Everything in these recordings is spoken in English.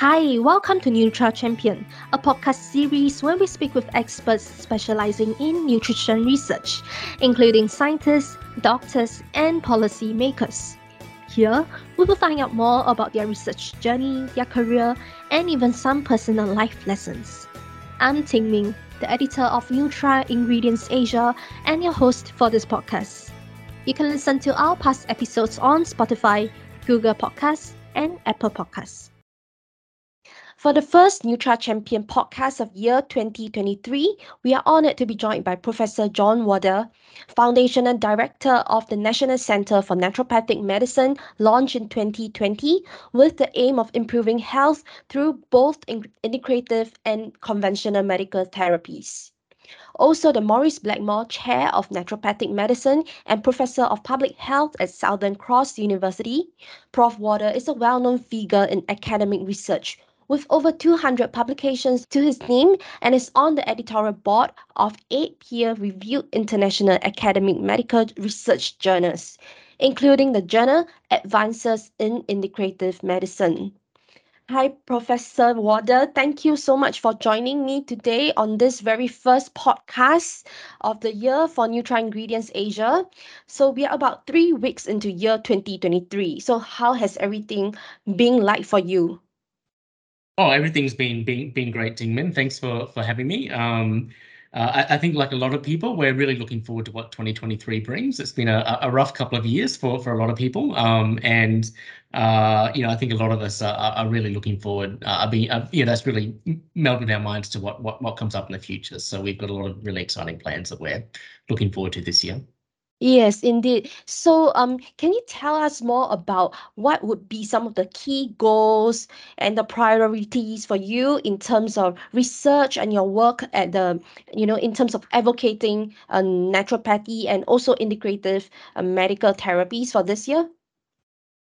Hi, welcome to Nutra Champion, a podcast series where we speak with experts specializing in nutrition research, including scientists, doctors, and policy makers. Here, we will find out more about their research journey, their career, and even some personal life lessons. I'm Ting Ming, the editor of Nutra Ingredients Asia and your host for this podcast. You can listen to our past episodes on Spotify, Google Podcasts, and Apple Podcasts. For the first Nutra Champion podcast of year 2023, we are honored to be joined by Professor Jon Wardle, Foundational Director of the National Center for Naturopathic Medicine, launched in 2020 with the aim of improving health through both integrative and conventional medical therapies. Also, the Maurice Blackmore Chair of Naturopathic Medicine and Professor of Public Health at Southern Cross University, Prof. Wardle is a well known figure in academic research with over 200 publications to his name and is on the editorial board of eight peer-reviewed international academic medical research journals, including the journal Advances in Integrative Medicine. Hi, Professor Wardle. Thank you so much for joining me today on this very first podcast of the year for Nutra Ingredients Asia. So we are about three weeks into year 2023. So how has everything been like for you? Oh, everything's been been been great, Dingman. Thanks for for having me. Um, uh, I, I, think, like a lot of people, we're really looking forward to what 2023 brings. It's been a, a rough couple of years for for a lot of people, um, and uh, you know, I think a lot of us are, are really looking forward. Uh, being, uh, you know, that's really melted our minds to what what what comes up in the future. So we've got a lot of really exciting plans that we're looking forward to this year. Yes, indeed. So, um, can you tell us more about what would be some of the key goals and the priorities for you in terms of research and your work at the, you know, in terms of advocating uh, naturopathy and also integrative uh, medical therapies for this year?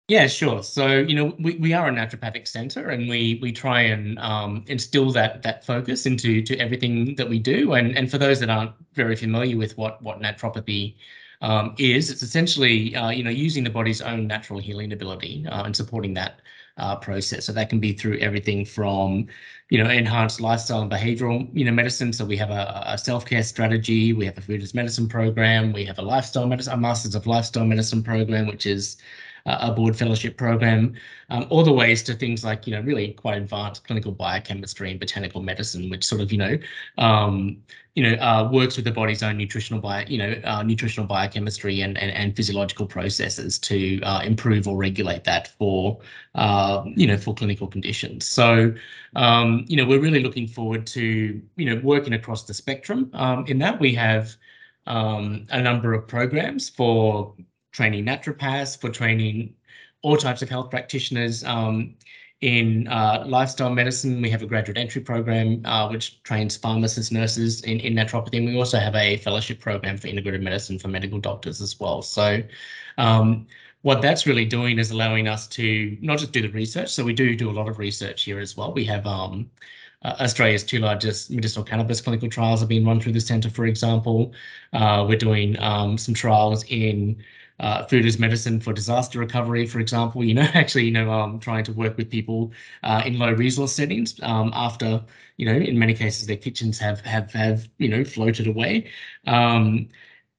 Yeah, sure. So, you know, we, we are a naturopathic center and we we try and um, instill that that focus into to everything that we do. And and for those that aren't very familiar with what what naturopathy um, is it's essentially uh, you know using the body's own natural healing ability uh, and supporting that uh, process. So that can be through everything from you know enhanced lifestyle and behavioral you know medicine. So we have a, a self care strategy, we have a food as medicine program, we have a lifestyle medicine, a masters of lifestyle medicine program, which is a board fellowship program, um, all the ways to things like, you know, really quite advanced clinical biochemistry and botanical medicine, which sort of, you know, um, you know, uh, works with the body's own nutritional bio, you know, uh, nutritional biochemistry and, and, and physiological processes to uh, improve or regulate that for, uh, you know, for clinical conditions. So, um, you know, we're really looking forward to, you know, working across the spectrum. Um, in that we have um, a number of programs for training naturopaths, for training all types of health practitioners. Um, in uh, lifestyle medicine, we have a graduate entry program uh, which trains pharmacists, nurses in, in naturopathy. And we also have a fellowship program for integrative medicine for medical doctors as well. So um, what that's really doing is allowing us to not just do the research. So we do do a lot of research here as well. We have um, uh, Australia's two largest medicinal cannabis clinical trials are being run through the centre, for example. Uh, we're doing um, some trials in uh, food as medicine for disaster recovery, for example, you know, actually, you know, um, trying to work with people uh, in low resource settings um, after, you know, in many cases their kitchens have have have you know floated away. Um,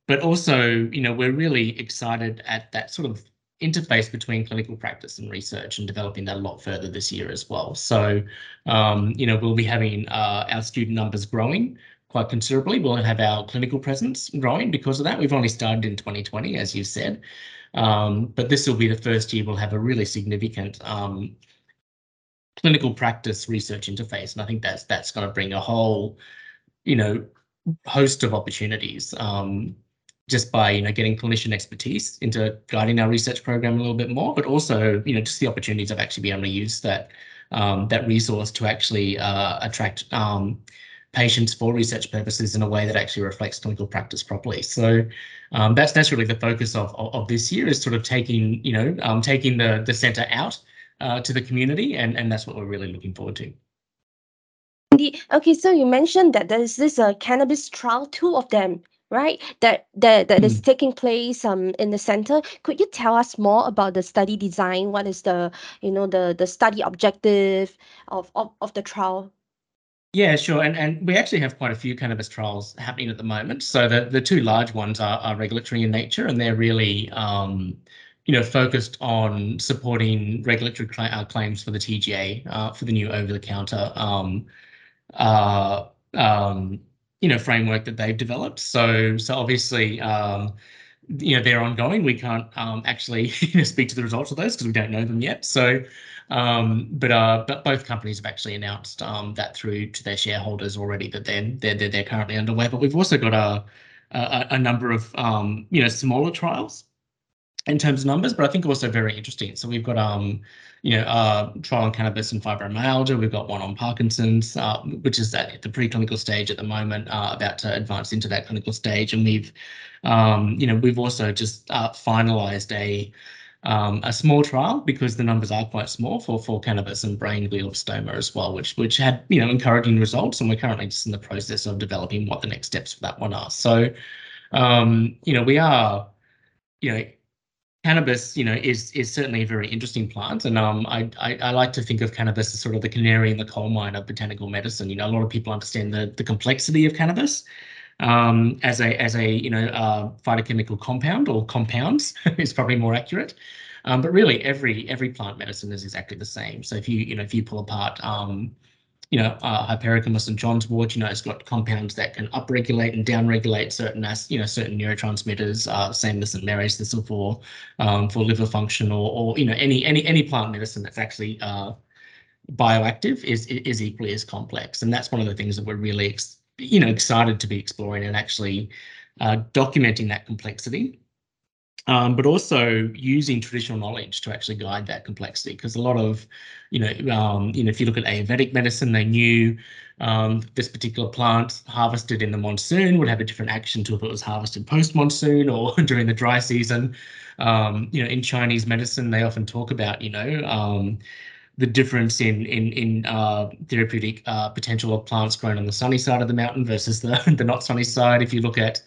but also, you know, we're really excited at that sort of interface between clinical practice and research and developing that a lot further this year as well. So, um, you know, we'll be having uh, our student numbers growing quite considerably. We'll have our clinical presence growing because of that. We've only started in 2020, as you said, um, but this will be the first year we'll have a really significant um, clinical practice research interface, and I think that's that's going to bring a whole, you know, host of opportunities. Um, just by you know getting clinician expertise into guiding our research program a little bit more, but also you know just the opportunities of actually being able to use that um, that resource to actually uh, attract um, patients for research purposes in a way that actually reflects clinical practice properly. So um, that's that's really the focus of, of, of this year is sort of taking you know um, taking the the centre out uh, to the community, and and that's what we're really looking forward to. Okay, so you mentioned that there is this uh, cannabis trial, two of them, right? That that that is taking place um in the center. Could you tell us more about the study design? What is the you know the the study objective of of, of the trial? Yeah, sure. And and we actually have quite a few cannabis trials happening at the moment. So the the two large ones are, are regulatory in nature, and they're really um, you know focused on supporting regulatory cl- uh, claims for the TGA uh, for the new over-the-counter um, uh, um, you know framework that they've developed. So so obviously. Um, you know they're ongoing. We can't um, actually you know, speak to the results of those because we don't know them yet. So um, but uh, but both companies have actually announced um, that through to their shareholders already that they're they're they're, they're currently underway. But we've also got a a, a number of um, you know smaller trials in terms of numbers, but I think also very interesting. So we've got um you know uh, trial on cannabis and fibromyalgia. We've got one on Parkinson's, uh, which is at the preclinical stage at the moment, uh, about to advance into that clinical stage. And we've um, you know we've also just uh, finalized a um, a small trial because the numbers are quite small for, for cannabis and brain glioblastoma as well, which which had you know encouraging results, and we're currently just in the process of developing what the next steps for that one are. So, um, you know, we are, you know, cannabis, you know, is is certainly a very interesting plant, and um, I, I, I like to think of cannabis as sort of the canary in the coal mine of botanical medicine. You know, a lot of people understand the the complexity of cannabis um, as a as a you know uh, phytochemical compound or compounds is probably more accurate. Um, but really, every every plant medicine is exactly the same. So if you you know if you pull apart um, you know uh, Hypericum St John's wort, you know it's got compounds that can upregulate and downregulate certain you know certain neurotransmitters. Uh, same as St Mary's thistle for um, for liver function or or you know any any any plant medicine that's actually uh, bioactive is is equally as complex, and that's one of the things that we're really you know excited to be exploring and actually uh, documenting that complexity um, but also using traditional knowledge to actually guide that complexity because a lot of you know um, you know if you look at ayurvedic medicine they knew um, this particular plant harvested in the monsoon would have a different action to if it was harvested post monsoon or during the dry season um, you know in chinese medicine they often talk about you know um, the difference in in in uh, therapeutic uh, potential of plants grown on the sunny side of the mountain versus the the not sunny side. If you look at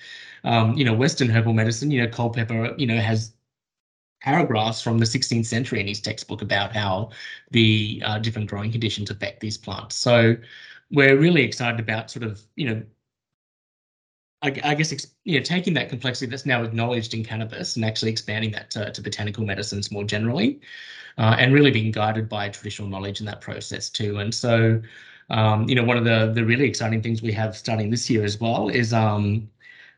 um, you know Western herbal medicine, you know Culpeper, you know has paragraphs from the 16th century in his textbook about how the uh, different growing conditions affect these plants. So we're really excited about sort of you know I, I, guess you know taking that complexity that's now acknowledged in cannabis and actually expanding that to, to botanical medicines more generally, uh, and really being guided by traditional knowledge in that process too. And so, um, you know, one of the the really exciting things we have starting this year as well is um,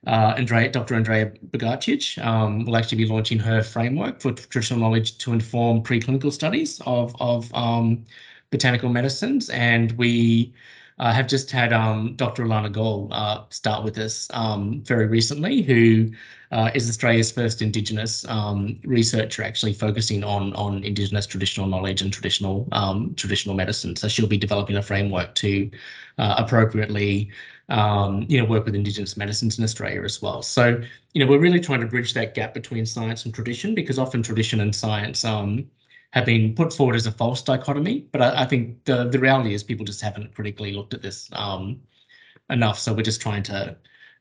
uh, Andrea, Dr. Andrea Bugarcic um, will actually be launching her framework for traditional knowledge to inform preclinical studies of of um, botanical medicines, and we uh, have just had um, Dr. Alana Gall uh, start with us um, very recently, who uh, is Australia's first Indigenous um, researcher actually focusing on on Indigenous traditional knowledge and traditional um, traditional medicine. So she'll be developing a framework to uh, appropriately um, you know, work with Indigenous medicines in Australia as well. So, you know, we're really trying to bridge that gap between science and tradition because often tradition and science um, have been put forward as a false dichotomy. But I, I, think the the reality is people just haven't critically looked at this um, enough. So we're just trying to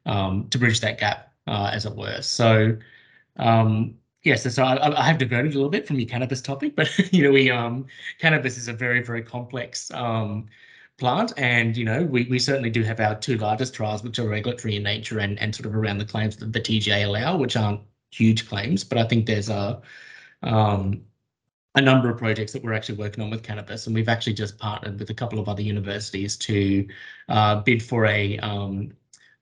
um, to bridge that gap, uh, as it were. So um, yes, so I, I, have diverted a little bit from your cannabis topic, but you know, we um, cannabis is a very very complex um, plant, and you know, we we certainly do have our two largest trials, which are regulatory in nature and and sort of around the claims that the TGA allow, which aren't huge claims, but I think there's a um, a number of projects that we're actually working on with cannabis, and we've actually just partnered with a couple of other universities to uh, bid for a um,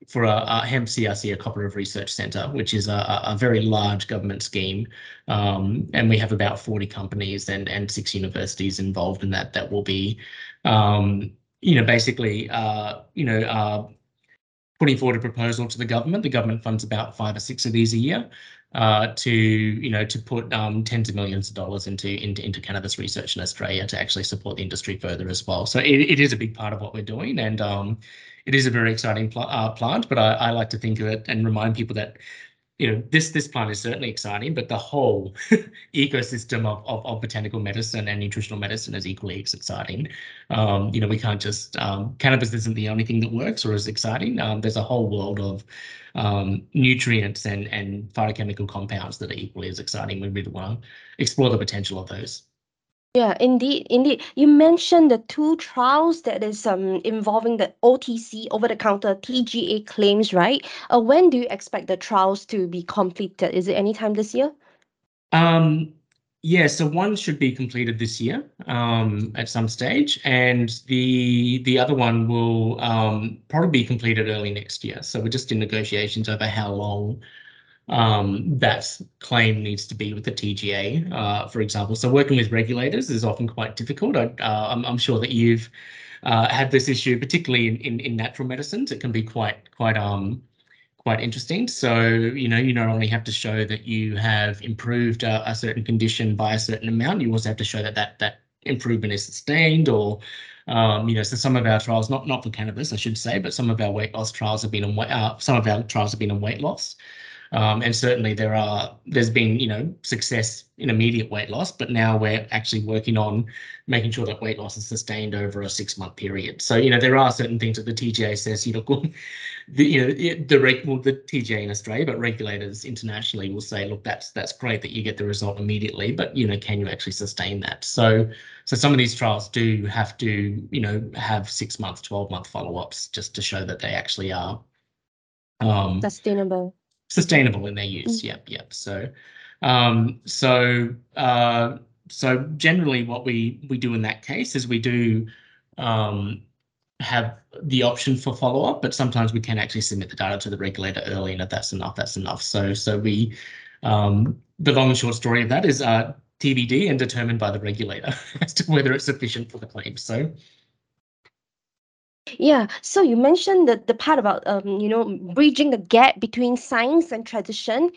for a, a, hemp CRC, a cooperative research centre, which is a, a very large government scheme, um, and we have about 40 companies and and six universities involved in that. That will be, um, you know, basically, uh, you know, uh, putting forward a proposal to the government. The government funds about five or six of these a year uh, to you know to put um, tens of millions of dollars into, into into cannabis research in Australia to actually support the industry further as well. So it, it is a big part of what we're doing, and um, it is a very exciting pl uh, plant. But I, I, like to think of it and remind people that you know, this this plant is certainly exciting, but the whole ecosystem of, of, of botanical medicine and nutritional medicine is equally as exciting. Um, you know, we can't just um, cannabis isn't the only thing that works or is exciting. Um, there's a whole world of um, nutrients and and phytochemical compounds that are equally as exciting. We really want to explore the potential of those. Yeah, indeed, indeed. You mentioned the two trials that is um involving the OTC over-the-counter TGA claims, right? Uh, when do you expect the trials to be completed? Is it anytime this year? Um, yeah, so one should be completed this year um, at some stage, and the the other one will um, probably be completed early next year. So we're just in negotiations over how long um, that claim needs to be with the TGA, uh, for example. So working with regulators is often quite difficult. I, uh, I'm, I'm, sure that you've uh, had this issue, particularly in, in, in, natural medicines. It can be quite quite um quite interesting. So you know you not only have to show that you have improved a, a certain condition by a certain amount, you also have to show that that that improvement is sustained or um, you know, so some of our trials, not not for cannabis, I should say, but some of our weight loss trials have been on weight. Uh, some of our trials have been on weight loss. Um, and certainly there are there's been you know success in immediate weight loss, but now we're actually working on making sure that weight loss is sustained over a six month period. So you know there are certain things that the TGA says you know the you know the reg well, the TGA in Australia, but regulators internationally will say look that's that's great that you get the result immediately, but you know can you actually sustain that? So so some of these trials do have to you know have six month, twelve month follow ups just to show that they actually are um, sustainable sustainable in their use. Mm. Yep, yep. So, um, so uh, so generally, what we we do in that case is we do um, have the option for follow up, but sometimes we can actually submit the data to the regulator early, and if that's enough, that's enough. So so we um, the long and short story of that is uh, TBD and determined by the regulator as to whether it's sufficient for the claim. So. Yeah, so you mentioned the, the part about um, you know, bridging the gap between science and tradition,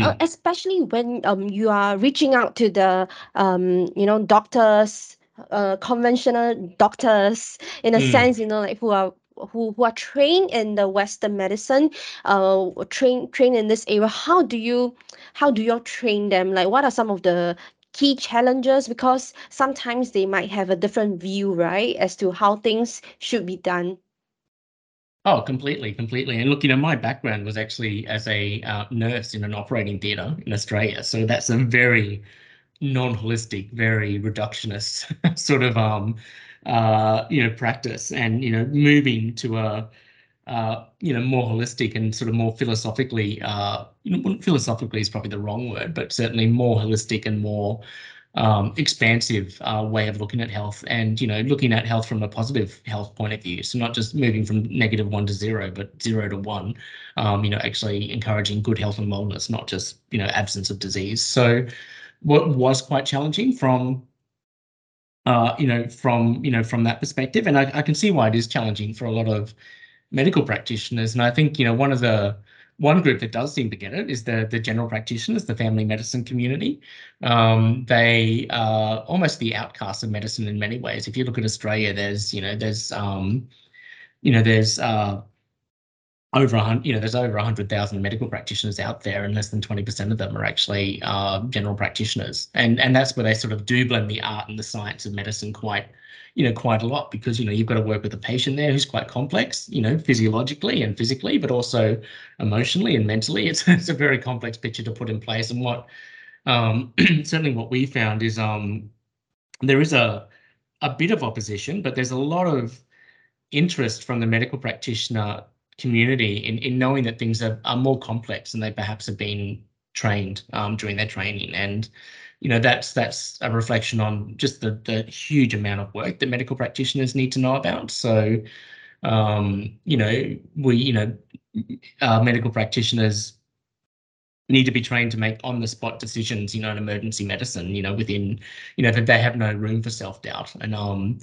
uh, mm. especially when um you are reaching out to the um, you know, doctors, uh, conventional doctors in a mm. sense, you know, like who are who, who are trained in the Western medicine, uh, train trained in this area. How do you how do you train them? Like, what are some of the key challenges because sometimes they might have a different view, right, as to how things should be done. Oh, completely, completely. And look, you know, my background was actually as a uh, nurse in an operating theatre in Australia. So that's a very non-holistic, very reductionist sort of um uh you know practice. And you know, moving to a uh, you know, more holistic and sort of more philosophically, uh, you know, philosophically is probably the wrong word, but certainly more holistic and more um, expansive uh, way of looking at health and, you know, looking at health from a positive health point of view. So not just moving from negative one to zero, but zero to one, um, you know, actually encouraging good health and wellness, not just, you know, absence of disease. So what was quite challenging from uh, you know, from you know, from that perspective, and I, I can see why it is challenging for a lot of medical practitioners. And I think, you know, one of the one group that does seem to get it is the the general practitioners, the family medicine community. Um, they are almost the outcasts of medicine in many ways. If you look at Australia, there's you know there's um, you know there's uh, over a hundred, you know, there's over a hundred thousand medical practitioners out there, and less than twenty percent of them are actually uh, general practitioners, and and that's where they sort of do blend the art and the science of medicine quite you know, quite a lot because, you know, you've got to work with a patient there who's quite complex, you know, physiologically and physically, but also emotionally and mentally. It's, it's a very complex picture to put in place. And what um, certainly what we found is um, there is a, a bit of opposition, but there's a lot of interest from the medical practitioner community in, in knowing that things are, are more complex and they perhaps have been trained um, during their training. And you know that's that's a reflection on just the the huge amount of work that medical practitioners need to know about. So, um, you know, we you know, medical practitioners need to be trained to make on the spot decisions. You know, in emergency medicine. You know, within you know that they have no room for self doubt and um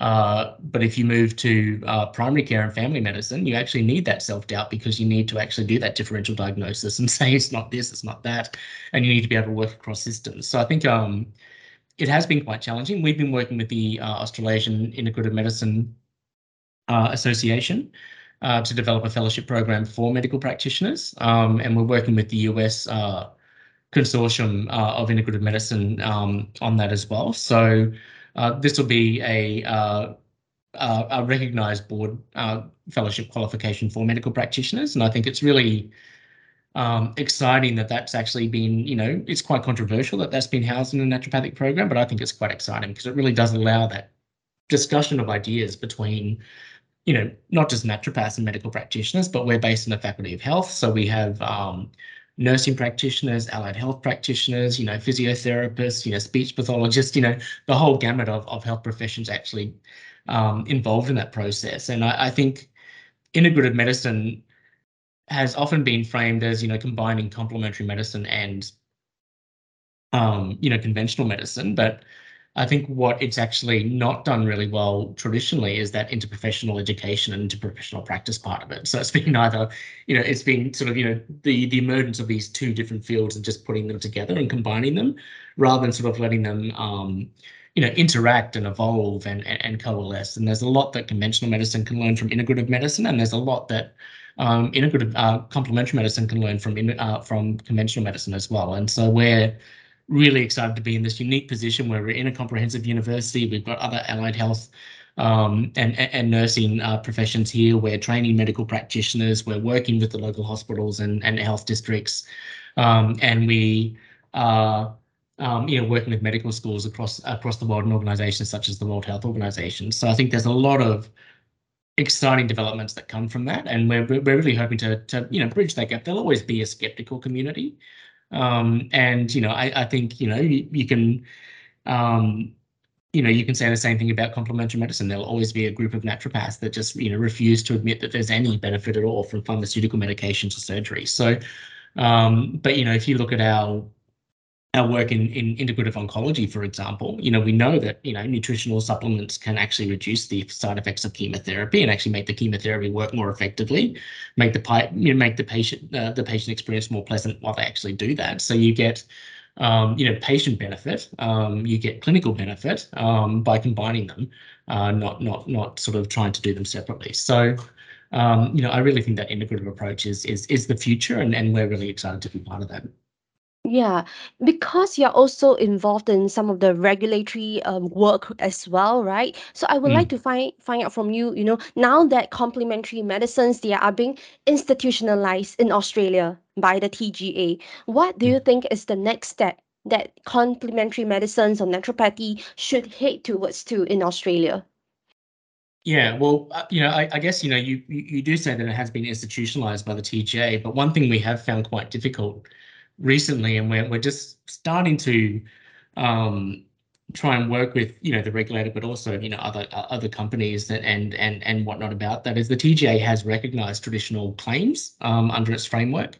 uh, but if you move to uh, primary care and family medicine, you actually need that self doubt because you need to actually do that differential diagnosis and say it's not this, it's not that, and you need to be able to work across systems. So I think um, it has been quite challenging. We've been working with the uh, Australasian Integrative Medicine uh, Association, uh, to develop a fellowship program for medical practitioners, um, and we're working with the US uh, consortium of integrative medicine um, on that as well. So this will be a uh, a recognized board fellowship qualification for medical practitioners, and I think it's really um, exciting that that's actually been, you know, it's quite controversial that that's been housed in a naturopathic program, but I think it's quite exciting because it really does allow that discussion of ideas between, you know, not just naturopaths and medical practitioners, but we're based in the Faculty of Health. So we have um, nursing practitioners, allied health practitioners, you know, physiotherapists, you know, speech pathologists, you know, the whole gamut of, of health professions actually um, involved in that process. And I, I think integrative medicine has often been framed as you know combining complementary medicine and um, you know conventional medicine, but I think what it's actually not done really well traditionally is that interprofessional education and interprofessional practice part of it. So it's been either, you know, it's been sort of, you know, the the emergence of these two different fields and just putting them together and combining them, rather than sort of letting them, um, you know, interact and evolve and, and, and coalesce. And there's a lot that conventional medicine can learn from integrative medicine, and there's a lot that um, integrative uh, complementary medicine can learn from in, uh, from conventional medicine as well. And so we're really excited to be in this unique position where we're in a comprehensive university. We've got other allied health um, and, and nursing uh, professions here. We're training medical practitioners. We're working with the local hospitals and, and health districts. Um, and we are um, you know, working with medical schools across across the world and organizations such as the World Health Organization. So I think there's a lot of exciting developments that come from that, and we're we're really hoping to to you know bridge that gap. There'll always be a skeptical community, um, and you know I I think you know you, you can. Um, you know, you can say the same thing about complementary medicine. There'll always be a group of naturopaths that just, you know, refuse to admit that there's any benefit at all from pharmaceutical medications or surgery. So, um, but you know, if you look at our our work in, in integrative oncology, for example, you know, we know that, you know, nutritional supplements can actually reduce the side effects of chemotherapy and actually make the chemotherapy work more effectively, make the you know, make the patient uh, the patient experience more pleasant while they actually do that. So you get um, you know, patient benefit, um, you get clinical benefit um, by combining them, uh, not not not sort of trying to do them separately. So, um, you know, I really think that integrative approach is is is the future, and and we're really excited to be part of that. Yeah, because you're also involved in some of the regulatory um, work as well, right? So I would like mm. to find find out from you, you know, now that complementary medicines they are being institutionalized in Australia by the TGA, what do you mm. think is the next step that complementary medicines or naturopathy should head towards to in Australia? Yeah, well, uh, you know, I, I, guess you know you you do say that it has been institutionalized by the TGA, but one thing we have found quite difficult recently, and we're we're just starting to um, try and work with you know the regulator, but also you know other uh, other companies and and and and whatnot about that. Is the TGA has recognised traditional claims um, under its framework,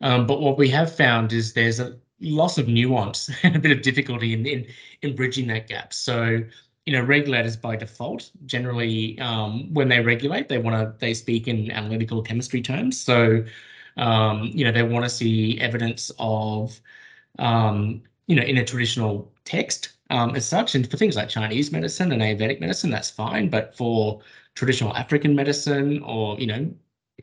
um, but what we have found is there's a loss of nuance and a bit of difficulty in in, in bridging that gap. So you know regulators by default generally um, when they regulate they want to they speak in analytical chemistry terms so um, you know, they want to see evidence of, um, you know, in a traditional text um, as such. And for things like Chinese medicine and Ayurvedic medicine, that's fine. But for traditional African medicine or, you know,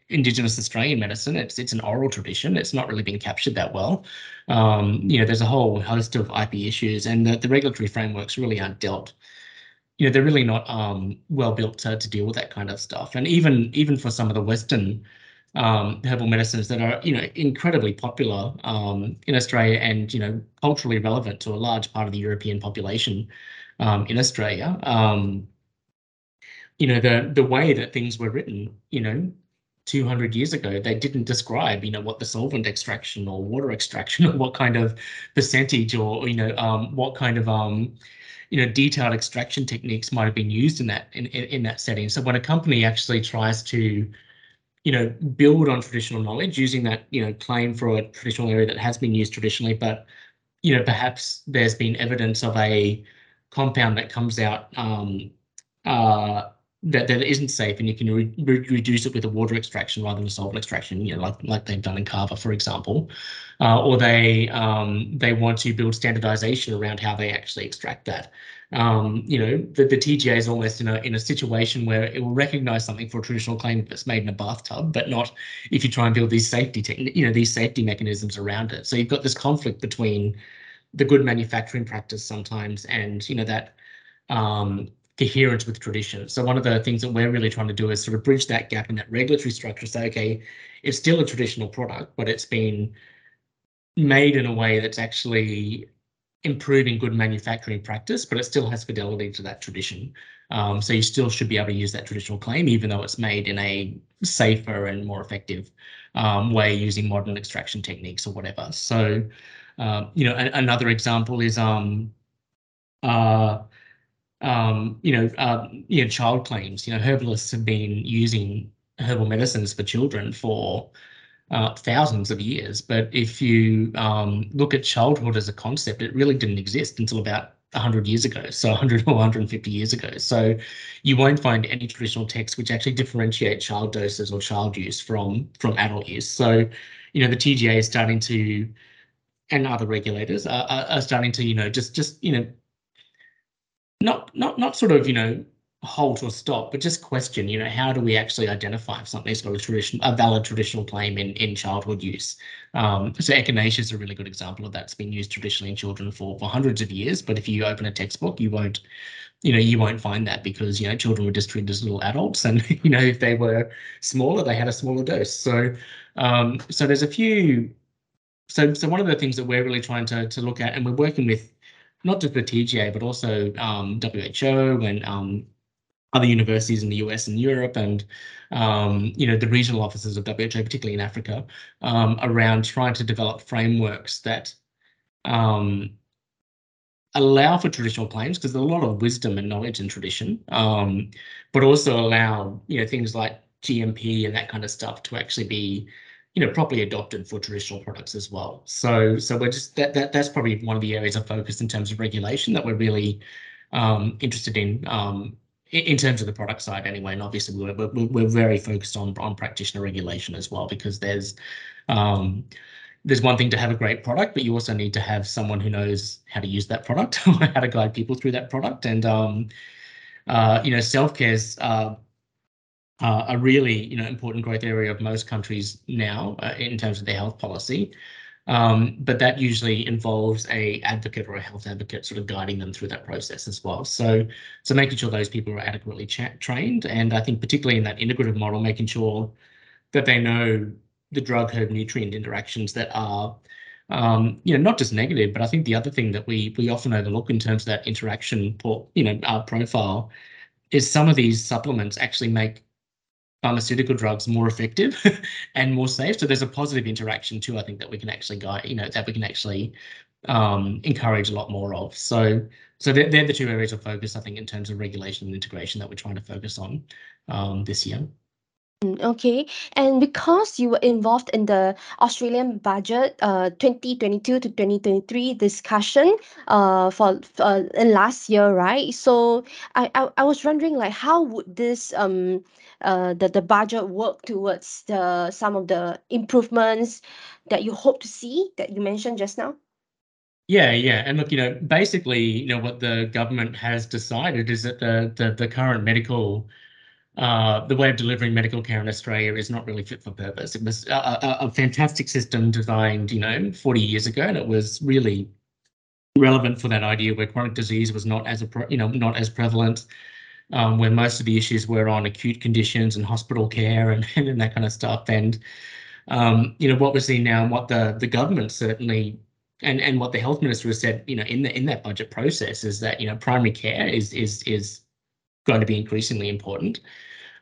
Indigenous Australian medicine, it's it's an oral tradition. It's not really been captured that well. Um, you know, there's a whole host of IP issues, and the, the regulatory frameworks really aren't dealt you know they're really not um, well built to, to deal with that kind of stuff and even even for some of the western um, herbal medicines that are, you know, incredibly popular um, in Australia and, you know, culturally relevant to a large part of the European population um, in Australia. Um, you know, the the way that things were written, you know, 200 years ago, they didn't describe, you know, what the solvent extraction or water extraction or what kind of percentage or, you know, um, what kind of, um, you know, detailed extraction techniques might have been used in that in, in, in that setting. So when a company actually tries to you know, build on traditional knowledge using that, you know, claim for a traditional area that has been used traditionally, but, you know, perhaps there's been evidence of a compound that comes out um, uh, that, that isn't safe and you can re re reduce it with a water extraction rather than a solvent extraction, you know, like like they've done in Kava, for example, uh, or they um, they want to build standardization around how they actually extract that. Um, you know, the, the TGA is almost in a in a situation where it will recognize something for a traditional claim if it's made in a bathtub, but not if you try and build these safety you know these safety mechanisms around it. So you've got this conflict between the good manufacturing practice sometimes and you know that um, coherence with tradition. So one of the things that we're really trying to do is sort of bridge that gap in that regulatory structure. Say, okay, it's still a traditional product, but it's been made in a way that's actually improving good manufacturing practice, but it still has fidelity to that tradition. Um, so you still should be able to use that traditional claim, even though it's made in a safer and more effective um, way using modern extraction techniques or whatever. So, uh, you know, another example is um, uh, um, you know, uh, you know, child claims. You know, herbalists have been using herbal medicines for children for uh, thousands of years. But if you um, look at childhood as a concept, it really didn't exist until about 100 years ago, so 100 or 150 years ago. So you won't find any traditional texts which actually differentiate child doses or child use from from adult use. So, you know, the TGA is starting to, and other regulators are, are starting to, you know, just just you know not not not sort of you know halt or stop, but just question, you know, how do we actually identify if something's got a tradition, a valid traditional claim in, in childhood use? Um, so echinacea is a really good example of that. It's been used traditionally in children for, for hundreds of years, but if you open a textbook, you won't, you know, you won't find that because, you know, children were just treated as little adults and, you know, if they were smaller, they had a smaller dose. So, um, so there's a few, so, so one of the things that we're really trying to, to look at, and we're working with not just the TGA, but also um, WHO and um, other universities in the US and Europe, and um, you know the regional offices of WHO, particularly in Africa, um, around trying to develop frameworks that um, allow for traditional claims because there's a lot of wisdom and knowledge and tradition, um, but also allow you know things like GMP and that kind of stuff to actually be you know, properly adopted for traditional products as well. So, so we're just that that that's probably one of the areas of focus in terms of regulation that we're really um, interested in, um, in terms of the product side anyway. And obviously, we're we're, we're very focused on on practitioner regulation as well because there's um, there's one thing to have a great product, but you also need to have someone who knows how to use that product, how to guide people through that product, and um, uh, you know, self care's uh, uh, a really you know important growth area of most countries now uh, in terms of their health policy. Um, but that usually involves a advocate or a health advocate sort of guiding them through that process as well. So, so making sure those people are adequately trained, and I think particularly in that integrative model, making sure that they know the drug herb nutrient interactions that are um, you know, not just negative, but I think the other thing that we we often overlook in terms of that interaction, you know, our profile, is some of these supplements actually make pharmaceutical drugs more effective and more safe. So there's a positive interaction too. I think that we can actually guide, you know, that we can actually um, encourage a lot more of. So so they're, they're the two areas of focus, I think, in terms of regulation and integration that we're trying to focus on um, this year. Mm, okay. And because you were involved in the Australian budget uh 2022 to 2023 discussion uh for uh last year, right? So I, I I was wondering like how would this um uh the, the budget work towards the some of the improvements that you hope to see that you mentioned just now? Yeah, yeah. And look, you know, basically, you know, what the government has decided is that the the, the current medical uh, the way of delivering medical care in Australia is not really fit for purpose. It was a, a, a, fantastic system designed, you know, 40 years ago, and it was really relevant for that idea where chronic disease was not as a, you know, not as prevalent, um, where most of the issues were on acute conditions and hospital care and, and that kind of stuff. And um, you know what we're seeing now, and what the the government certainly and and what the health minister has said, you know, in the in that budget process is that you know primary care is is is going to be increasingly important.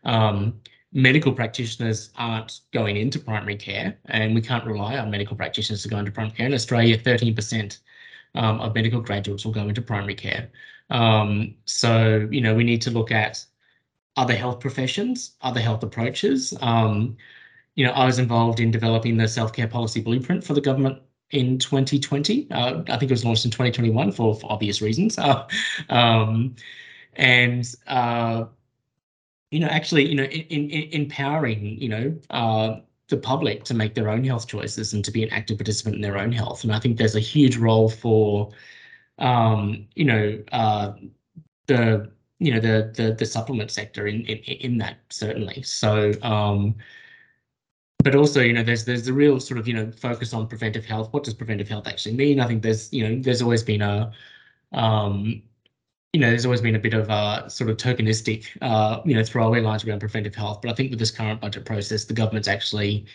Um, medical practitioners aren't going into primary care, and we can't rely on medical practitioners to go into primary care. In Australia, 13% um, of medical graduates will go into primary care. Um, so, you know, we need to look at other health professions, other health approaches. Um, you know, I was involved in developing the self-care policy blueprint for the government in 2020. Uh, I think it was launched in 2021 for, for obvious reasons. Uh, and uh, you know, actually, you know, in, in, empowering, you know, uh, the public to make their own health choices and to be an active participant in their own health. And I think there's a huge role for, um, you know, uh, the you know the the the supplement sector in in, in that certainly. So. Um, but also, you know, there's there's a real sort of you know focus on preventive health. What does preventive health actually mean? I think there's you know there's always been a um, you know, there's always been a bit of a sort of tokenistic, uh, you know, throwaway lines around preventive health. But I think with this current budget process, the government's actually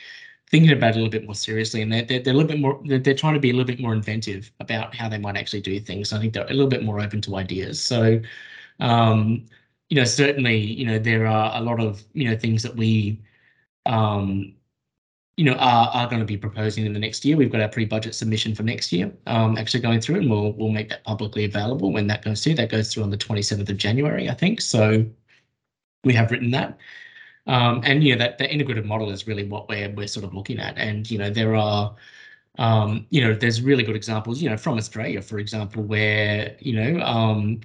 thinking about it a little bit more seriously, and they're they're, they're a little bit more they're, they're, trying to be a little bit more inventive about how they might actually do things. I think they're a little bit more open to ideas. So, um, you know, certainly, you know, there are a lot of you know things that we um, you know, are, are going to be proposing in the next year. We've got our pre-budget submission for next year um, actually going through, and we'll we'll make that publicly available when that goes through. That goes through on the 27th of January, I think. So we have written that. Um, and you know that the integrated model is really what we're we're sort of looking at. And you know there are um, you know there's really good examples you know from Australia, for example, where you know um,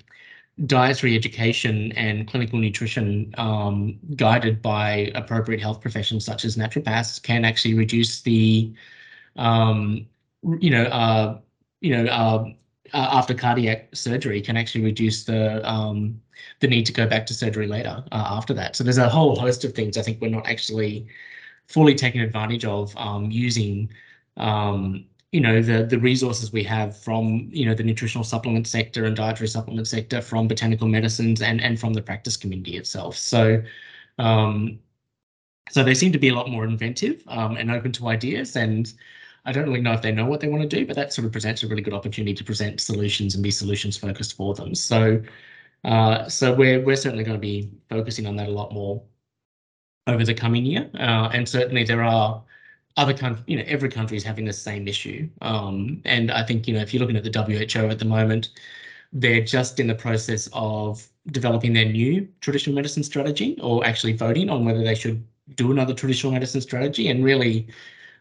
dietary education and clinical nutrition um, guided by appropriate health professions such as naturopaths can actually reduce the, um, you know, uh, you know, uh, uh, after cardiac surgery can actually reduce the um, the need to go back to surgery later uh, after that. So there's a whole host of things I think we're not actually fully taking advantage of um, using um, you know the the resources we have from you know the nutritional supplement sector and dietary supplement sector from botanical medicines and and from the practice community itself so um, so they seem to be a lot more inventive um, and open to ideas and I don't really know if they know what they want to do, but that sort of presents a really good opportunity to present solutions and be solutions focused for them. So, uh, so we're we're certainly going to be focusing on that a lot more over the coming year. Uh, and certainly there are other countries, you know, every country is having the same issue. Um, and I think, you know, if you're looking at the WHO at the moment, they're just in the process of developing their new traditional medicine strategy or actually voting on whether they should do another traditional medicine strategy. And really,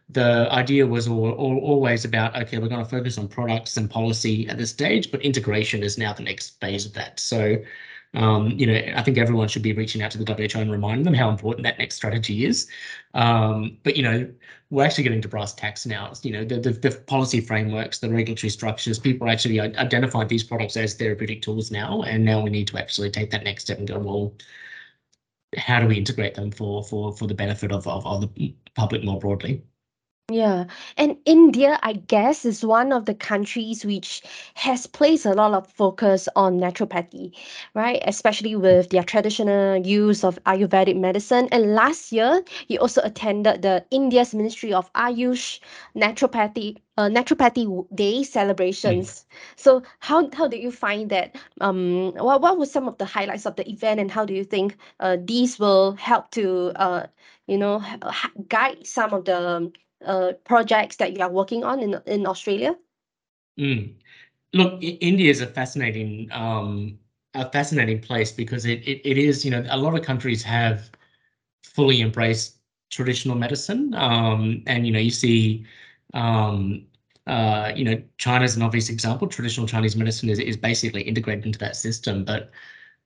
the idea was all, all, always about, okay, we're going to focus on products and policy at this stage, but integration is now the next phase of that. So um, you know, I think everyone should be reaching out to the WHO and reminding them how important that next strategy is. Um, but you know, we're actually getting to brass tacks now. You know, the, the, the policy frameworks, the regulatory structures, people actually identify these products as therapeutic tools now, and now we need to actually take that next step and go, well, how do we integrate them for for for the benefit of of, of the public more broadly? Yeah, and India, I guess, is one of the countries which has placed a lot of focus on naturopathy, right? Especially with their traditional use of Ayurvedic medicine. And last year, he also attended the India's Ministry of Ayush Naturopathy uh, Naturopathy Day celebrations. Mm. So how how did you find that? Um, what what were some of the highlights of the event, and how do you think uh, these will help to uh, you know, guide some of the uh, projects that you are working on in in Australia? Mm. Look, India is a fascinating um, a fascinating place because it, it it is you know a lot of countries have fully embraced traditional medicine, um, and you know you see. Um, uh, you know, China's an obvious example. Traditional Chinese medicine is, is basically integrated into that system, but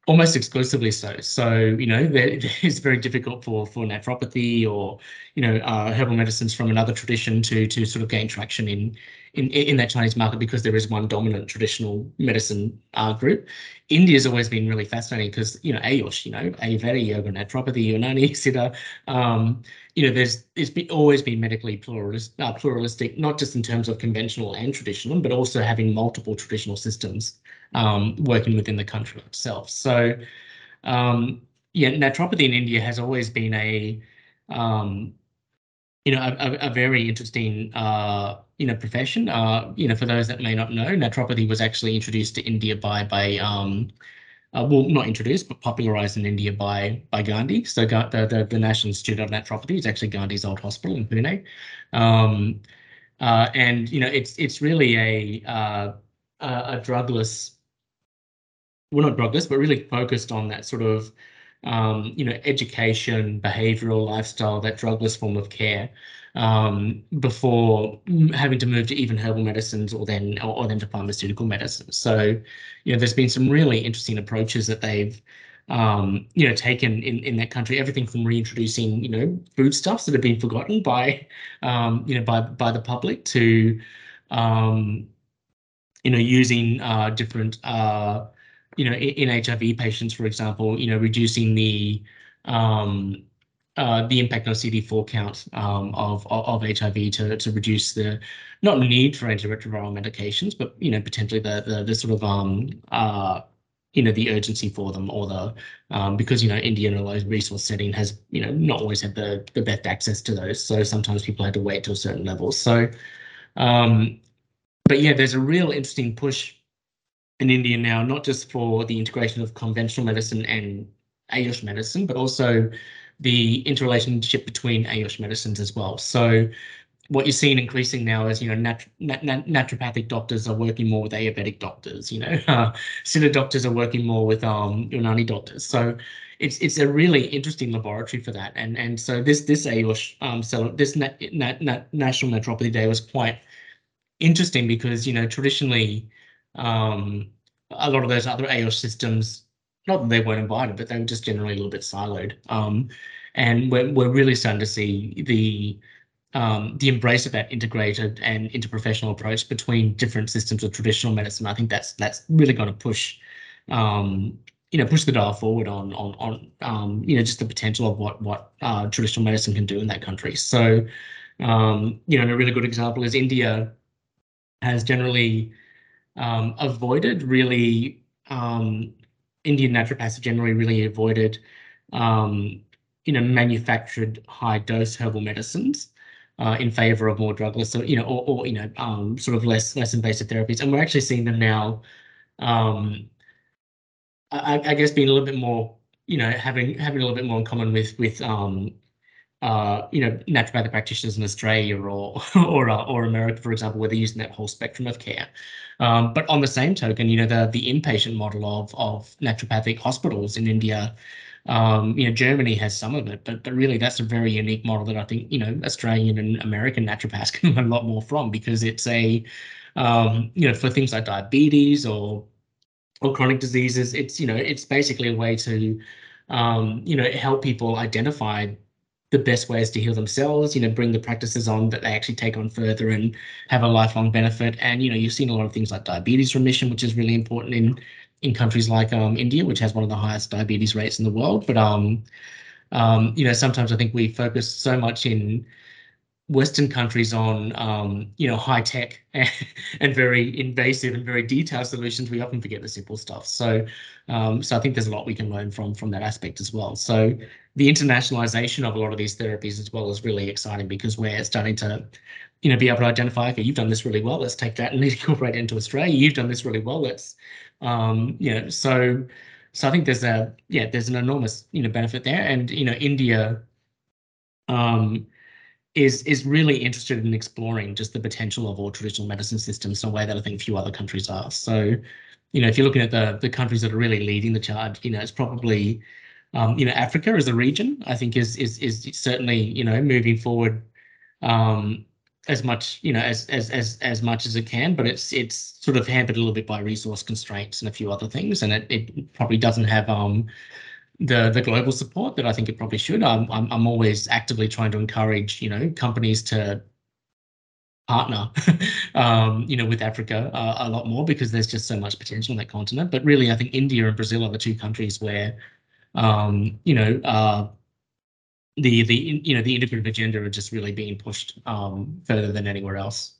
almost exclusively so. So, you know, it's very difficult for for naturopathy or, you know, uh, herbal medicines from another tradition to to sort of gain traction in in in that Chinese market because there is one dominant traditional medicine uh, group. India's always been really fascinating because, you know, Ayush, you know, Ayurveda, yoga, naturopathy, Unani, Siddha, um, you know, there's it's always been medically pluralist, uh, pluralistic, not just in terms of conventional and traditional, but also having multiple traditional systems um, working within the country itself. So, um, yeah, naturopathy in India has always been a, um, you know, a, a, very interesting, uh, you know, profession. Uh, you know, for those that may not know, naturopathy was actually introduced to India by by um, uh, well, not introduced, but popularized in India by by Gandhi. So the, the, the National Institute of Naturopathy is actually Gandhi's old hospital in Pune. Um, uh, and, you know, it's it's really a, uh, a, a drugless well, not drugless, but really focused on that sort of, um, you know, education, behavioral lifestyle, that drugless form of care, um, before having to move to even herbal medicines or then or, or then to pharmaceutical medicine. So, you know, there's been some really interesting approaches that they've um, you know, taken in, in that country, everything from reintroducing, you know, foodstuffs that have been forgotten by, um, you know, by by the public to, um, you know, using uh, different, uh, you know, in, in, HIV patients, for example, you know, reducing the um, uh, the impact on CD4 count um, of, of, of HIV to to reduce the not need for antiretroviral medications, but you know potentially the the, the sort of um uh you know the urgency for them or the um, because you know India in a low resource setting has you know not always had the the best access to those, so sometimes people had to wait to a certain level. So, um, but yeah, there's a real interesting push in India now, not just for the integration of conventional medicine and Ayush medicine, but also the interrelationship between Ayush medicines as well. So what you're seeing increasing now is, you know, nat nat naturopathic doctors are working more with Ayurvedic doctors, you know, uh, Siddha doctors are working more with um, Unani doctors. So it's it's a really interesting laboratory for that. And and so this this Ayush um so this nat, nat, nat, National Naturopathy Day was quite interesting because you know traditionally um a lot of those other Ayush systems, not that they weren't invited, but they were just generally a little bit siloed. Um, and we're we're really starting to see the um, the embrace of that integrated and interprofessional approach between different systems of traditional medicine. I think that's that's really going to push, um, you know, push the dial forward on on on um, you know just the potential of what what uh, traditional medicine can do in that country. So, um, you know, a really good example is India has generally um, avoided really um, Indian naturopaths generally really avoided you know manufactured high dose herbal medicines uh, in favor of more drugless, so you know, or, or you know, um, sort of less less invasive therapies, and we're actually seeing them now. Um, I, I, guess being a little bit more, you know, having having a little bit more in common with with um, uh, you know, naturopathic practitioners in Australia or or uh, or America, for example, where they're using that whole spectrum of care. Um, but on the same token, you know, the the inpatient model of of naturopathic hospitals in India um, you know, Germany has some of it, but but really that's a very unique model that I think you know Australian and American naturopaths can learn a lot more from because it's a um, you know for things like diabetes or or chronic diseases, it's you know it's basically a way to um, you know help people identify the best ways to heal themselves, you know, bring the practices on that they actually take on further and have a lifelong benefit. And, you know, you've seen a lot of things like diabetes remission, which is really important in in countries like um, India, which has one of the highest diabetes rates in the world. But um, um, you know, sometimes I think we focus so much in Western countries on um, you know high tech and, and, very invasive and very detailed solutions. We often forget the simple stuff. So, um, so I think there's a lot we can learn from from that aspect as well. So, the internationalization of a lot of these therapies as well is really exciting because we're starting to you know be able to identify okay you've done this really well let's take that and incorporate it into australia you've done this really well let's um, you know, so so I think there's a yeah, there's an enormous you know benefit there, and you know, India um, is is really interested in exploring just the potential of all traditional medicine systems in a way that I think few other countries are. So, you know, if you're looking at the the countries that are really leading the charge, you know, it's probably um, you know Africa as a region. I think is is is certainly you know moving forward um, as much you know as as as as much as it can but it's it's sort of hampered a little bit by resource constraints and a few other things and it, it probably doesn't have um the the global support that I think it probably should I'm, I'm I'm always actively trying to encourage you know companies to partner um you know with Africa uh, a lot more because there's just so much potential in that continent but really I think India and Brazil are the two countries where um you know uh the the you know the integrative agenda are just really being pushed um, further than anywhere else.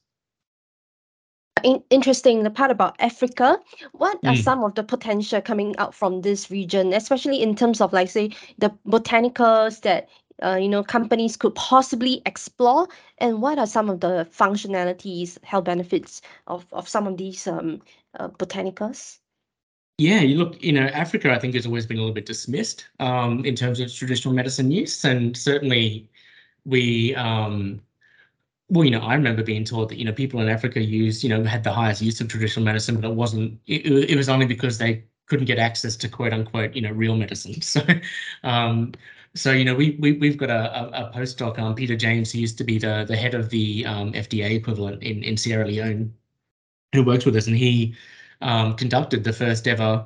In- interesting the part about Africa. What are mm. some of the potential coming out from this region, especially in terms of like say the botanicals that uh, you know companies could possibly explore, and what are some of the functionalities, health benefits of of some of these um, uh, botanicals? Yeah, you look, you know, Africa, I think, has always been a little bit dismissed um, in terms of traditional medicine use. And certainly we, um, well, you know, I remember being taught that, you know, people in Africa used, you know, had the highest use of traditional medicine, but it wasn't, it, it was only because they couldn't get access to quote unquote, you know, real medicine. So, um, so you know, we, we we've got a, a, a postdoc, um, Peter James, who used to be the the head of the um, FDA equivalent in in Sierra Leone, who works with us, and he um, conducted the first ever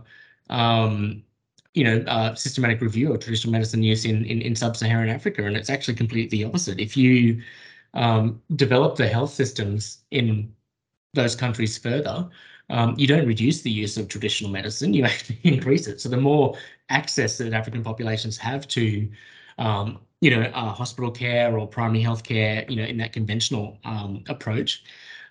um, you know, uh, systematic review of traditional medicine use in, in, in sub-Saharan Africa, and it's actually completely the opposite. If you um, develop the health systems in those countries further, um, you don't reduce the use of traditional medicine, you actually increase it. So the more access that African populations have to, um, you know, uh, hospital care or primary health care, you know, in that conventional um, approach,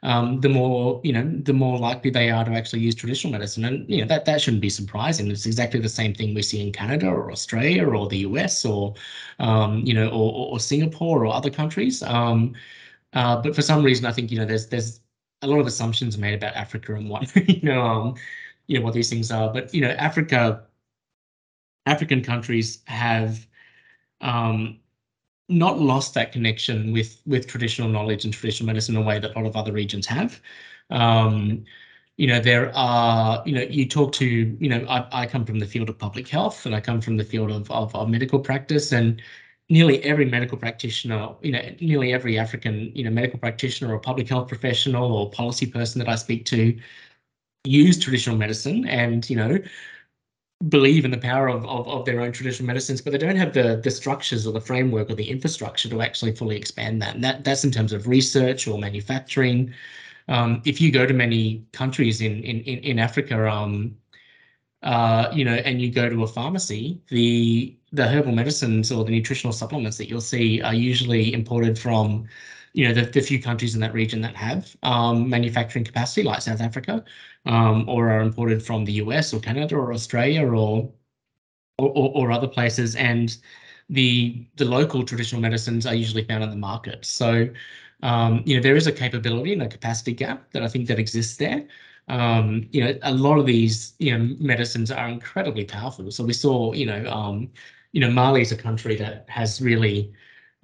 um, the more you know, the more likely they are to actually use traditional medicine, and you know that that shouldn't be surprising. It's exactly the same thing we see in Canada or Australia or the US or um, you know or, or, Singapore or other countries. Um, uh, but for some reason, I think you know there's there's a lot of assumptions made about Africa and what you know um, you know what these things are. But you know Africa, African countries have um, not lost that connection with with traditional knowledge and traditional medicine in a way that a lot of other regions have. Um, you know, there are, you know, you talk to, you know, I, I come from the field of public health and I come from the field of, of, of medical practice and nearly every medical practitioner, you know, nearly every African, you know, medical practitioner or public health professional or policy person that I speak to use traditional medicine and, you know, believe in the power of, of, of their own traditional medicines, but they don't have the the structures or the framework or the infrastructure to actually fully expand that. And that that's in terms of research or manufacturing. Um, if you go to many countries in in in Africa, um, uh, you know, and you go to a pharmacy, the the herbal medicines or the nutritional supplements that you'll see are usually imported from you know, the, the few countries in that region that have um, manufacturing capacity, like South Africa, um, or are imported from the US or Canada or Australia or or, or other places, and the the local traditional medicines are usually found in the market. So, um, you know, there is a capability and a capacity gap that I think that exists there. Um, you know, a lot of these, you know, medicines are incredibly powerful. So we saw, you know, um, you know, Mali is a country that has really,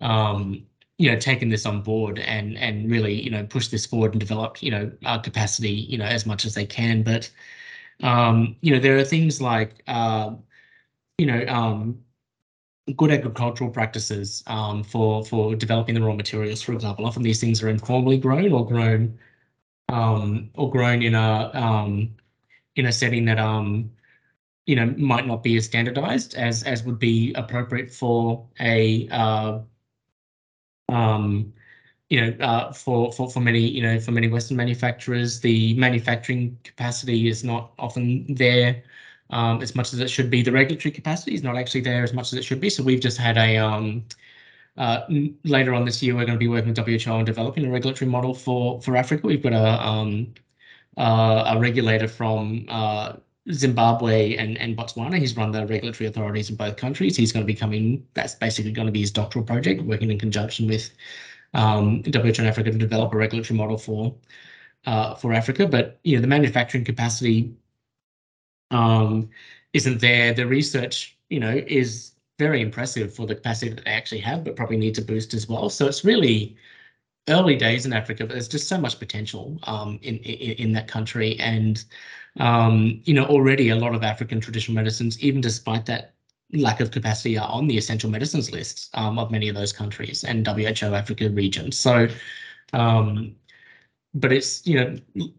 um, you know taken this on board and and really you know push this forward and develop you know our capacity you know as much as they can. But um you know there are things like uh, you know um good agricultural practices um for for developing the raw materials for example. Often these things are informally grown or grown um or grown in a um in a setting that um you know might not be as standardized as as would be appropriate for a uh um, you know, uh, for, for, for many, you know, for many Western manufacturers, the manufacturing capacity is not often there um, as much as it should be. The regulatory capacity is not actually there as much as it should be. So we've just had a, um, uh, later on this year, we're going to be working with WHO on developing a regulatory model for, for Africa. We've got a, um, uh, a regulator from uh, Zimbabwe and, and Botswana. He's run the regulatory authorities in both countries. He's going to be coming, that's basically going to be his doctoral project, working in conjunction with um, WHO and Africa to develop a regulatory model for uh, for Africa. But you know, the manufacturing capacity um, isn't there. The research, you know, is very impressive for the capacity that they actually have, but probably needs to boost as well. So it's really early days in Africa, but there's just so much potential um, in, in in that country and um, you know, already a lot of African traditional medicines, even despite that lack of capacity, are on the essential medicines lists um, of many of those countries and WHO Africa regions. So, um, but it's you know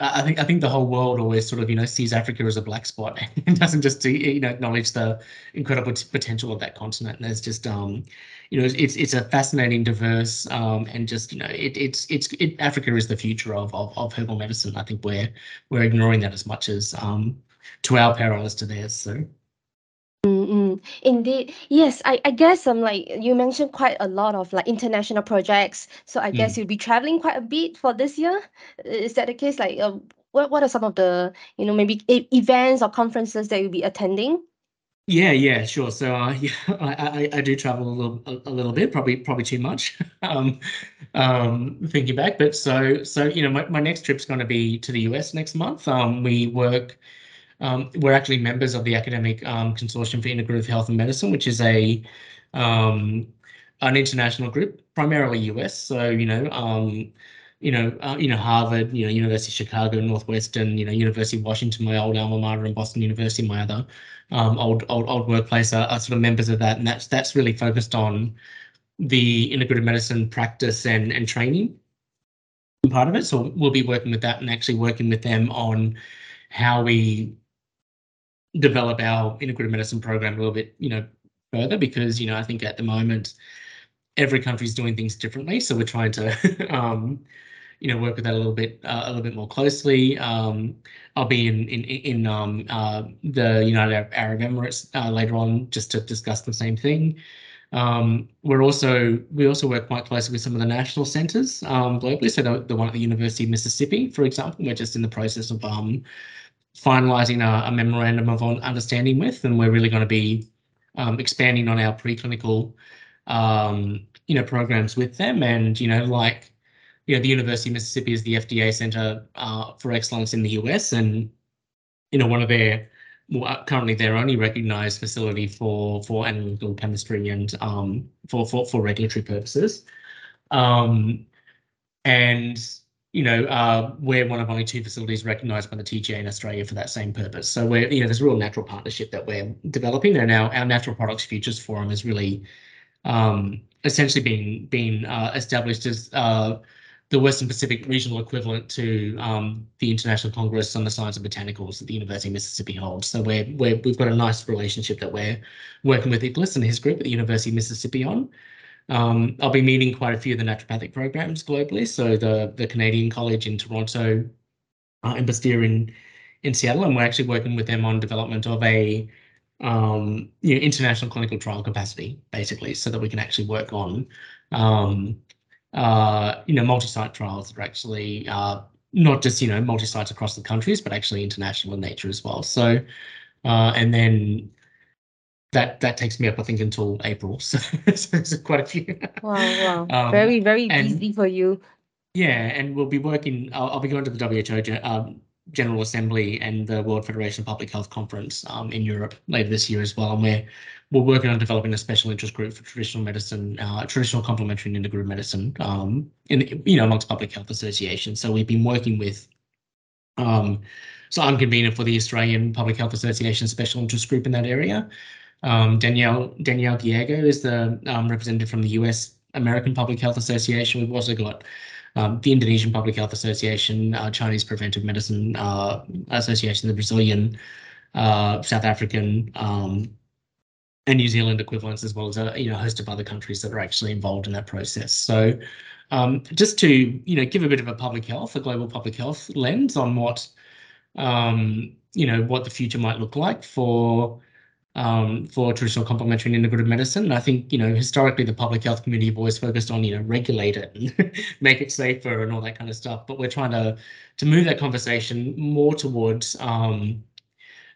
I think I think the whole world always sort of you know sees Africa as a black spot and doesn't just you know acknowledge the incredible potential of that continent. And there's just um, you know it's it's a fascinating, diverse um, and just you know it, it's it's it, Africa is the future of, of of herbal medicine. I think we're we're ignoring that as much as um to our peril as to theirs. So. Mm-hmm. Indeed. Yes, I, I guess um like you mentioned quite a lot of like international projects. So I guess Mm. you'll be traveling quite a bit for this year. Is that the case? Like um, what what are some of the you know maybe e- events or conferences that you'll be attending? Yeah, yeah, sure. So uh, yeah, I, I I do travel a little a, a little bit, probably probably too much. um, um, thinking back, but so so you know my, my next trip's going to be to the US next month. Um, we work um, we're actually members of the Academic um, Consortium for Integrative Health and Medicine, which is a um, an international group, primarily US. So you know, um, you know, uh, you know Harvard, you know, University of Chicago, Northwestern, you know, University of Washington, my old alma mater, and Boston University, my other um, old old old workplace, are, are sort of members of that, and that's that's really focused on the integrative medicine practice and and training part of it. So we'll be working with that and actually working with them on how we develop our integrative medicine program a little bit, you know, further because you know I think at the moment every country is doing things differently, so we're trying to um, you know work with that a little bit uh, a little bit more closely. Um, I'll be in in in um, uh, the United Arab Emirates uh, later on just to discuss the same thing. Um, we're also we also work quite closely with some of the national centres um, globally. So the, the one at the University of Mississippi, for example, we're just in the process of um, finalising a, a, memorandum of understanding with, and we're really going to be um, expanding on our preclinical um, you know programs with them. And you know, like you know, the University of Mississippi is the FDA Center uh, for Excellence in the US, and you know, one of their well, uh, currently their only recognized facility for for analytical chemistry and um, for, for for regulatory purposes. Um, and you know, uh, we're one of only two facilities recognised by the TGA in Australia for that same purpose. So we're, you know, there's a real natural partnership that we're developing, and our our Natural Products Futures Forum is really um, essentially being being uh, established as uh, the Western Pacific regional equivalent to um, the International Congress on the Science of Botanicals that the University of Mississippi holds. So we're, we're, we've got a nice relationship that we're working with Ikhlas and his group at the University of Mississippi on. Um, I'll be meeting quite a few of the naturopathic programs globally. So the, the Canadian College in Toronto, uh, and in, in Seattle, and we're actually working with them on development of a um, you know, international clinical trial capacity, basically, so that we can actually work on um, uh, you know, multi-site trials that are actually uh, not just, you know, multi-sites across the countries, but actually international in nature as well. So, uh, and then that that takes me up, I think, until April. So, so there's quite a few. wow, wow. Um, very, very and, busy for you. Yeah, and we'll be working, I'll, I'll be going to the WHO um, General Assembly and the World Federation of Public Health Conference um, in Europe later this year as well. And we're we're working on developing a special interest group for traditional medicine, uh, traditional complementary and integrative medicine, um, in you know amongst public health associations. So we've been working with. Um, so I'm convener for the Australian Public Health Association special interest group in that area. Um, Danielle Danielle Diego is the um, representative from the US American Public Health Association. We've also got um, the Indonesian Public Health Association, uh, Chinese Preventive Medicine uh, Association, the Brazilian, uh, South African, um, and New Zealand equivalents, as well as a you know host of other countries that are actually involved in that process. So, um, just to you know give a bit of a public health, a global public health lens on what um, you know what the future might look like for um, for traditional complementary and integrative medicine. And I think, you know, historically the public health community have always focused on, you know, regulate it and make it safer and all that kind of stuff. But we're trying to to move that conversation more towards um,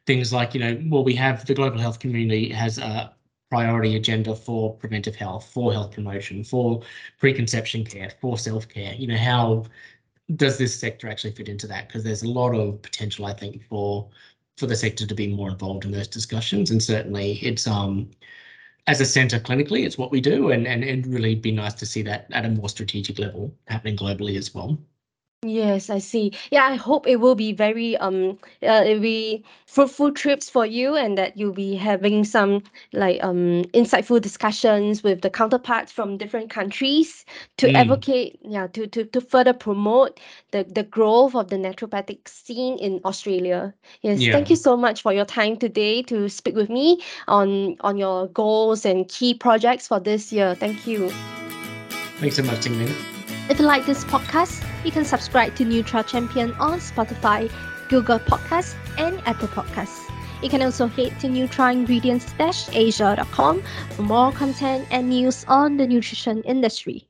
things like, you know, well, we have the global health community has a priority agenda for preventive health, for health promotion, for preconception care, for self-care. You know, how does this sector actually fit into that? Because there's a lot of potential, I think, for for the sector to be more involved in those discussions. And certainly it's um as a centre clinically, it's what we do, and and it'd really be nice to see that at a more strategic level happening globally as well. Yes, I see. Yeah, I hope it will be very um uh, it'll be fruitful trips for you and that you'll be having some like um insightful discussions with the counterparts from different countries to Mm. advocate yeah to to to further promote the the growth of the naturopathic scene in Australia. Yes, thank you so much for your time today to speak with me on on your goals and key projects for this year. Thank you. Thanks so much, Tingmin. If you like this podcast, you can subscribe to Nutra Champion on Spotify, Google Podcasts, and Apple Podcasts. You can also head to nutraingredients-asia.com for more content and news on the nutrition industry.